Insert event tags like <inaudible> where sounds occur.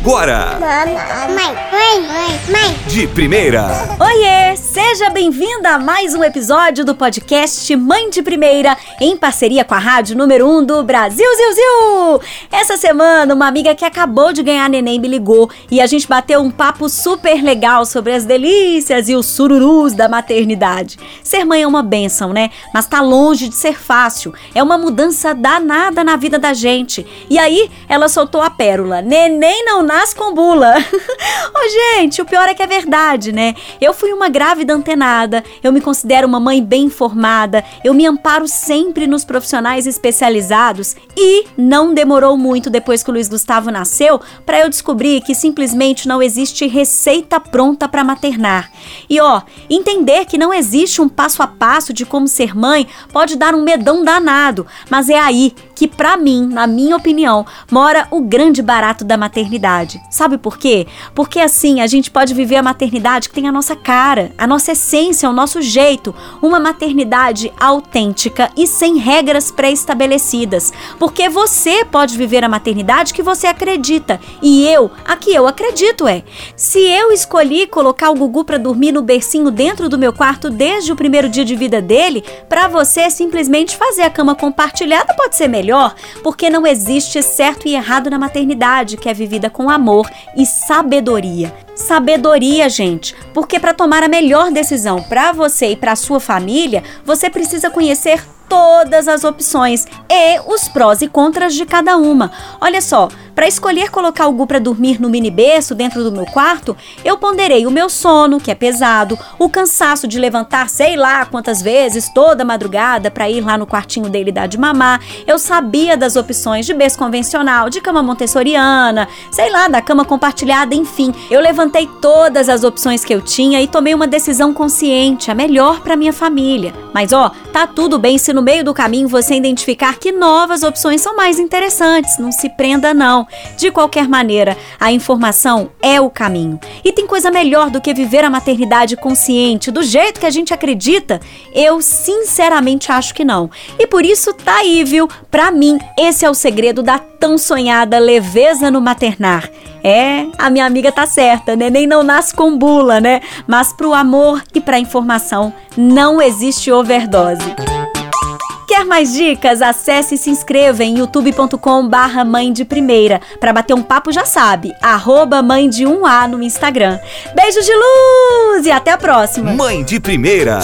agora. Mãe, mãe, mãe, mãe. De primeira. Oiê, seja bem-vinda a mais um episódio do podcast Mãe de Primeira, em parceria com a rádio número 1 um do Brasil, Ziu, Ziu. Essa semana, uma amiga que acabou de ganhar neném me ligou e a gente bateu um papo super legal sobre as delícias e os sururus da maternidade. Ser mãe é uma benção, né? Mas tá longe de ser fácil. É uma mudança danada na vida da gente. E aí, ela soltou a pérola: neném não nasce com bula. <laughs> Oh, gente, o pior é que é verdade, né? Eu fui uma grávida antenada, eu me considero uma mãe bem informada, eu me amparo sempre nos profissionais especializados e não demorou muito depois que o Luiz Gustavo nasceu para eu descobrir que simplesmente não existe receita pronta para maternar. E ó, entender que não existe um passo a passo de como ser mãe pode dar um medão danado, mas é aí que para mim, na minha opinião, mora o grande barato da maternidade. Sabe por quê? Porque assim a gente pode viver a maternidade que tem a nossa cara, a nossa essência, o nosso jeito, uma maternidade autêntica e sem regras pré-estabelecidas. Porque você pode viver a maternidade que você acredita e eu, a que eu acredito é. Se eu escolhi colocar o Gugu para dormir no bercinho dentro do meu quarto desde o primeiro dia de vida dele, para você simplesmente fazer a cama compartilhada pode ser melhor, porque não existe certo e errado na maternidade, que é vivida com amor e sabedoria. Sabedoria, gente, porque para tomar a melhor decisão para você e para sua família, você precisa conhecer todas as opções e os prós e contras de cada uma. Olha só, para escolher colocar o Gu para dormir no mini berço dentro do meu quarto, eu ponderei o meu sono, que é pesado, o cansaço de levantar sei lá quantas vezes toda madrugada para ir lá no quartinho dele dar de mamar. Eu sabia das opções de berço convencional, de cama montessoriana, sei lá, da cama compartilhada, enfim. Eu levantei todas as opções que eu tinha e tomei uma decisão consciente, a melhor para minha família. Mas ó, tá tudo bem se no meio do caminho você identificar que novas opções são mais interessantes. Não se prenda, não. De qualquer maneira, a informação é o caminho. E tem coisa melhor do que viver a maternidade consciente, do jeito que a gente acredita? Eu sinceramente acho que não. E por isso tá aí, viu? Pra mim, esse é o segredo da tão sonhada leveza no maternar. É, a minha amiga tá certa, neném não nasce com bula, né? Mas pro amor e pra informação não existe overdose. Quer mais dicas? Acesse e se inscreva em youtube.com barra mãe de primeira. Para bater um papo já sabe, arroba mãe de 1A no Instagram. Beijos de luz e até a próxima. Mãe de primeira.